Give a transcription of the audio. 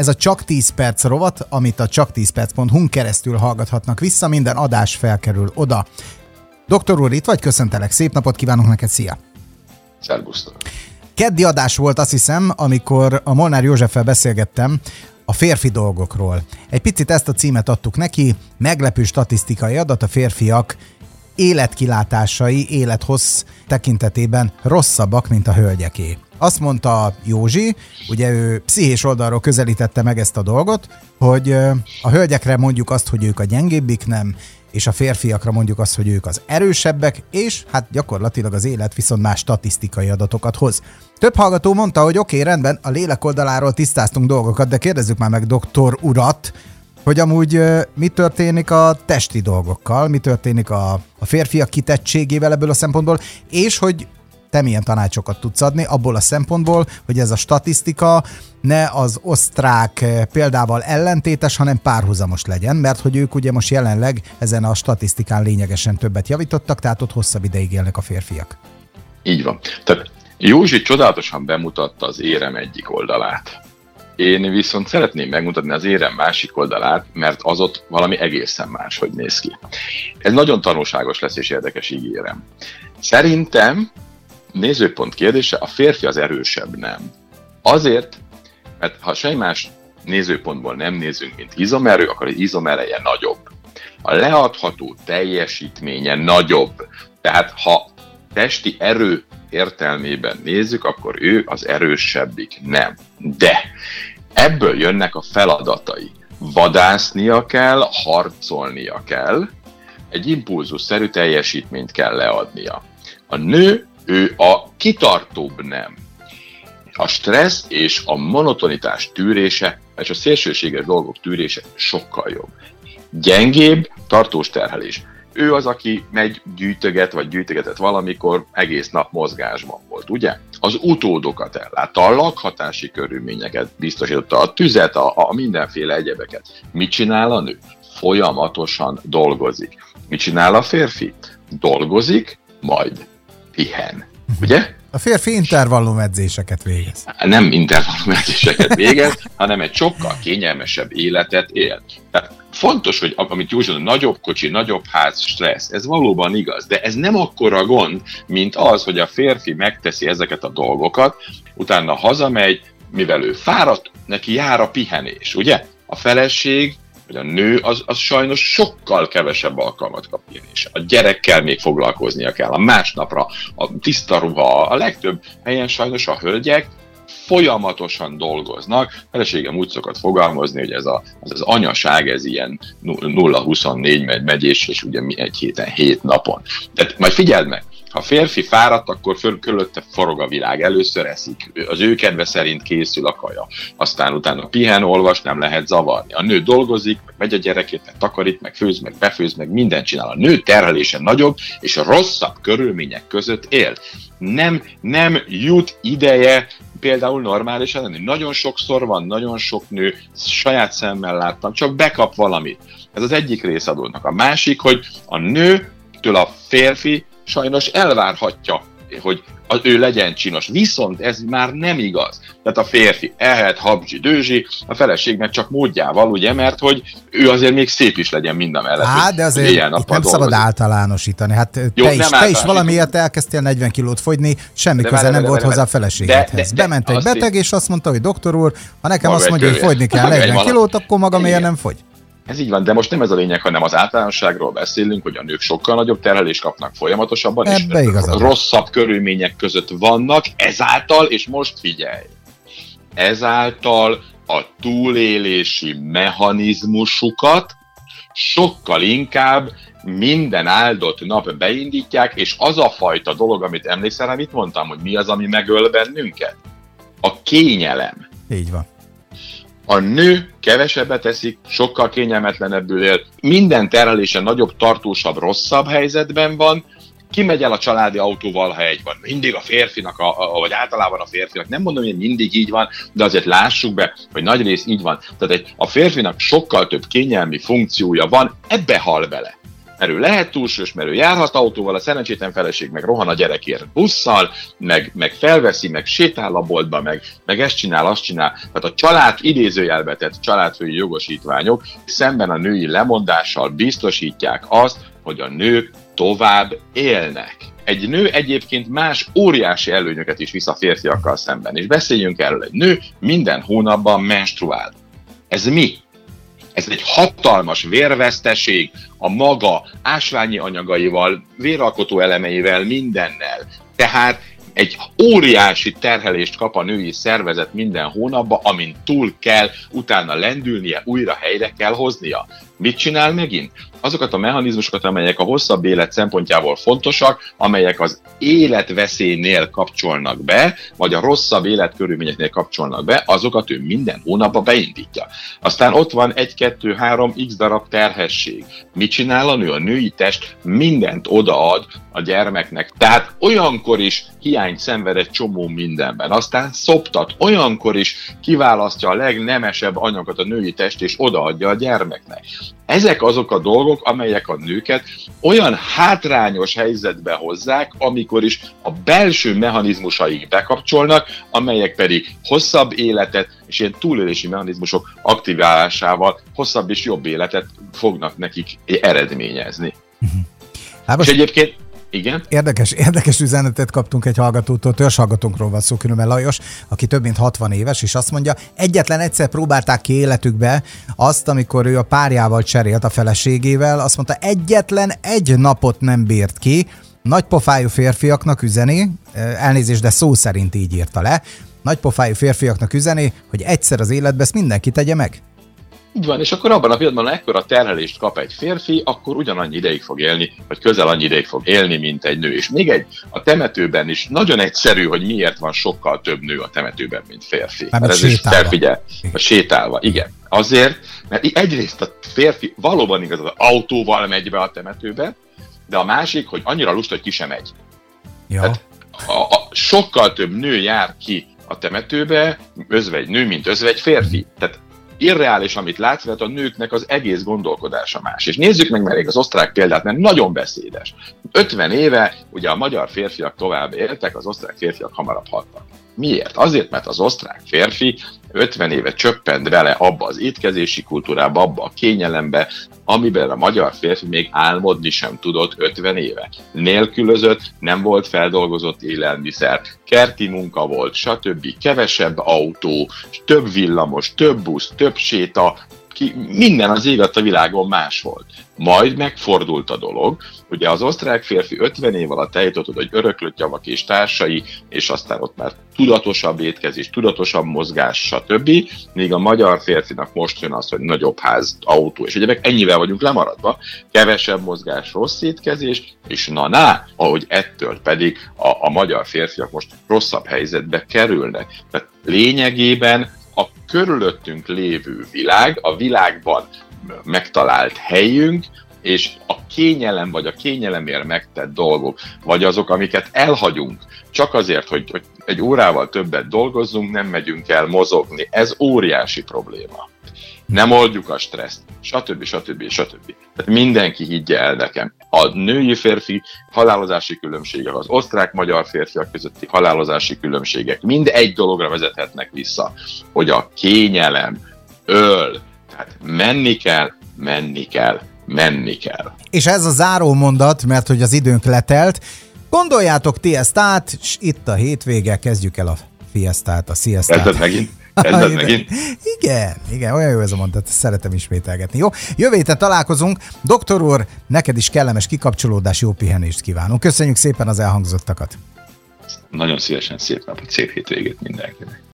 Ez a Csak 10 perc rovat, amit a csak 10 perc.hu keresztül hallgathatnak vissza, minden adás felkerül oda. Doktor úr, itt vagy? Köszöntelek, szép napot kívánok neked, szia! Szerbusztok! Keddi adás volt, azt hiszem, amikor a Molnár Józseffel beszélgettem a férfi dolgokról. Egy picit ezt a címet adtuk neki, meglepő statisztikai adat a férfiak életkilátásai, élethossz tekintetében rosszabbak, mint a hölgyeké. Azt mondta Józsi, ugye ő pszichés oldalról közelítette meg ezt a dolgot, hogy a hölgyekre mondjuk azt, hogy ők a gyengébbik nem, és a férfiakra mondjuk azt, hogy ők az erősebbek, és hát gyakorlatilag az élet viszont más statisztikai adatokat hoz. Több hallgató mondta, hogy oké, okay, rendben, a lélek oldaláról tisztáztunk dolgokat, de kérdezzük már meg doktor urat, hogy amúgy mi történik a testi dolgokkal, mi történik a, a férfiak kitettségével ebből a szempontból, és hogy te milyen tanácsokat tudsz adni abból a szempontból, hogy ez a statisztika ne az osztrák példával ellentétes, hanem párhuzamos legyen, mert hogy ők ugye most jelenleg ezen a statisztikán lényegesen többet javítottak, tehát ott hosszabb ideig élnek a férfiak. Így van. Tehát Józsi csodálatosan bemutatta az érem egyik oldalát. Én viszont szeretném megmutatni az érem másik oldalát, mert az ott valami egészen más, hogy néz ki. Ez nagyon tanulságos lesz és érdekes ígérem. Szerintem nézőpont kérdése, a férfi az erősebb, nem. Azért, mert ha semmi más nézőpontból nem nézünk, mint izomerő, akkor az izomereje nagyobb. A leadható teljesítménye nagyobb. Tehát ha testi erő értelmében nézzük, akkor ő az erősebbik, nem. De ebből jönnek a feladatai. Vadásznia kell, harcolnia kell, egy impulzusszerű teljesítményt kell leadnia. A nő ő a kitartóbb nem. A stressz és a monotonitás tűrése, és a szélsőséges dolgok tűrése sokkal jobb. Gyengébb, tartós terhelés. Ő az, aki megy, gyűjtöget, vagy gyűjtögetett valamikor, egész nap mozgásban volt, ugye? Az utódokat ellátta, a lakhatási körülményeket biztosította, a tüzet, a, a mindenféle egyebeket. Mit csinál a nő? Folyamatosan dolgozik. Mit csinál a férfi? Dolgozik, majd pihen. Ugye? A férfi intervallum edzéseket végez. Nem intervallum edzéseket végez, hanem egy sokkal kényelmesebb életet él. Tehát fontos, hogy amit József nagyobb kocsi, nagyobb ház, stressz, ez valóban igaz, de ez nem akkora gond, mint az, hogy a férfi megteszi ezeket a dolgokat, utána hazamegy, mivel ő fáradt, neki jár a pihenés, ugye? A feleség hogy a nő az, az sajnos sokkal kevesebb alkalmat kap pihenésre. A gyerekkel még foglalkoznia kell, a másnapra, a tiszta ruha, a legtöbb helyen sajnos a hölgyek folyamatosan dolgoznak. Feleségem úgy szokott fogalmazni, hogy ez a, az, az anyaság, ez ilyen 0-24 megy, megy és, és ugye mi egy héten, hét napon. Tehát majd figyeld meg, ha férfi fáradt, akkor föl körülötte forog a világ. Először eszik, az ő kedve szerint készül a kaja. Aztán utána pihen, olvas, nem lehet zavarni. A nő dolgozik, meg megy a gyerekét, meg takarít, meg főz, meg befőz, meg mindent csinál. A nő terhelése nagyobb, és a rosszabb körülmények között él. Nem, nem jut ideje például normálisan lenni. Nagyon sokszor van, nagyon sok nő, saját szemmel láttam, csak bekap valamit. Ez az egyik rész adónak. A másik, hogy a nőtől a férfi sajnos elvárhatja, hogy az ő legyen csinos. Viszont ez már nem igaz. Tehát a férfi ehet, habzsi, dőzsi, a feleség meg csak módjával, ugye, mert hogy ő azért még szép is legyen minden mellett. Hát, de azért itt nem dolgozik. szabad általánosítani. Hát Jó, te, is, te is valamiért elkezdtél 40 kilót fogyni, semmi köze nem volt hozzá a feleségedhez. Bement egy beteg, és azt mondta, hogy doktor úr, ha nekem azt mondja, hogy fogyni kell 40 kilót, akkor maga miért nem fogy? Ez így van, de most nem ez a lényeg, hanem az általánosságról beszélünk, hogy a nők sokkal nagyobb terhelést kapnak folyamatosabban, Ebbe és igazad. rosszabb körülmények között vannak, ezáltal, és most figyelj, ezáltal a túlélési mechanizmusukat sokkal inkább minden áldott nap beindítják, és az a fajta dolog, amit emlékszel, amit mondtam, hogy mi az, ami megöl bennünket? A kényelem. Így van. A nő kevesebbet eszik, sokkal kényelmetlenebbül él, minden terhelése nagyobb, tartósabb, rosszabb helyzetben van, ki megy el a családi autóval, ha egy van. Mindig a férfinak, a, a, vagy általában a férfinak. Nem mondom, hogy mindig így van, de azért lássuk be, hogy nagy rész így van. Tehát egy, a férfinak sokkal több kényelmi funkciója van, ebbe hal bele. Mert ő lehet túlsős, mert ő járhat autóval, a szerencsétlen feleség meg rohan a gyerekért busszal, meg, meg felveszi, meg sétál a boltba, meg, meg ezt csinál, azt csinál. Tehát a család idézőjelbe tett családfői jogosítványok szemben a női lemondással biztosítják azt, hogy a nők tovább élnek. Egy nő egyébként más óriási előnyöket is visz a férfiakkal szemben. És beszéljünk erről. Egy nő minden hónapban menstruál. Ez mi? Ez egy hatalmas vérveszteség a maga ásványi anyagaival, véralkotó elemeivel, mindennel. Tehát egy óriási terhelést kap a női szervezet minden hónapban, amin túl kell utána lendülnie, újra helyre kell hoznia. Mit csinál megint? Azokat a mechanizmusokat, amelyek a hosszabb élet szempontjából fontosak, amelyek az életveszélynél kapcsolnak be, vagy a rosszabb életkörülményeknél kapcsolnak be, azokat ő minden hónapban beindítja. Aztán ott van egy, kettő, három x darab terhesség. Mit csinál a nő? A női test mindent odaad a gyermeknek. Tehát olyankor is hiányt szenved egy csomó mindenben. Aztán szoptat, olyankor is kiválasztja a legnemesebb anyagot a női test, és odaadja a gyermeknek. Ezek azok a dolgok, amelyek a nőket olyan hátrányos helyzetbe hozzák, amikor is a belső mechanizmusaik bekapcsolnak, amelyek pedig hosszabb életet és ilyen túlélési mechanizmusok aktiválásával hosszabb és jobb életet fognak nekik eredményezni. Hát most... És egyébként igen. Érdekes, érdekes üzenetet kaptunk egy hallgatótól, hallgatónkról van szó, különben Lajos, aki több mint 60 éves, és azt mondja, egyetlen egyszer próbálták ki életükbe azt, amikor ő a párjával cserélt a feleségével, azt mondta, egyetlen egy napot nem bírt ki, nagypofájú férfiaknak üzeni, elnézést, de szó szerint így írta le, nagypofájú férfiaknak üzeni, hogy egyszer az életbe ezt mindenki tegye meg. Így van, és akkor abban a pillanatban, ha ekkora terhelést kap egy férfi, akkor ugyanannyi ideig fog élni, vagy közel annyi ideig fog élni, mint egy nő. És még egy, a temetőben is nagyon egyszerű, hogy miért van sokkal több nő a temetőben, mint férfi. Már ez is felfigyel, a sétálva, igen. Azért, mert egyrészt a férfi valóban igaz, az autóval megy be a temetőbe, de a másik, hogy annyira lust, hogy ki sem megy. Ja. Tehát a, a, sokkal több nő jár ki a temetőbe, özvegy nő, mint özvegy férfi. Tehát irreális, amit látsz, mert a nőknek az egész gondolkodása más. És nézzük meg még az osztrák példát, mert nagyon beszédes. 50 éve ugye a magyar férfiak tovább éltek, az osztrák férfiak hamarabb haltak. Miért? Azért, mert az osztrák férfi 50 éve csöppent bele abba az étkezési kultúrába, abba a kényelembe, amiben a magyar férfi még álmodni sem tudott 50 éve. Nélkülözött, nem volt feldolgozott élelmiszer, kerti munka volt, stb. Kevesebb autó, több villamos, több busz, több séta, ki, minden az ég a világon más volt. Majd megfordult a dolog, ugye az osztrák férfi 50 év alatt eljutott, hogy öröklött javak és társai, és aztán ott már tudatosabb étkezés, tudatosabb mozgás, stb. Míg a magyar férfinak most jön az, hogy nagyobb ház, autó, és ugye ennyivel vagyunk lemaradva, kevesebb mozgás, rossz étkezés, és na-na, ahogy ettől pedig a, a magyar férfiak most rosszabb helyzetbe kerülnek. Tehát lényegében körülöttünk lévő világ, a világban megtalált helyünk, és kényelem, vagy a kényelemért megtett dolgok, vagy azok, amiket elhagyunk, csak azért, hogy, hogy egy órával többet dolgozzunk, nem megyünk el mozogni. Ez óriási probléma nem oldjuk a stresszt, stb. stb. stb. Tehát mindenki higgye el nekem. A női-férfi halálozási különbségek, az osztrák-magyar férfiak közötti halálozási különbségek mind egy dologra vezethetnek vissza, hogy a kényelem öl, tehát menni kell, menni kell, menni kell. És ez a záró mondat, mert hogy az időnk letelt, gondoljátok ti ezt át, és itt a hétvége kezdjük el a fiesztát, a sziasztát. Kezdett megint? Kezded megint? Igen, igen, olyan jó ez a mondat, szeretem ismételgetni. Jó, jövő héten találkozunk. Doktor úr, neked is kellemes kikapcsolódás, jó pihenést kívánunk. Köszönjük szépen az elhangzottakat. Nagyon szívesen szép napot, szép hétvégét mindenkinek.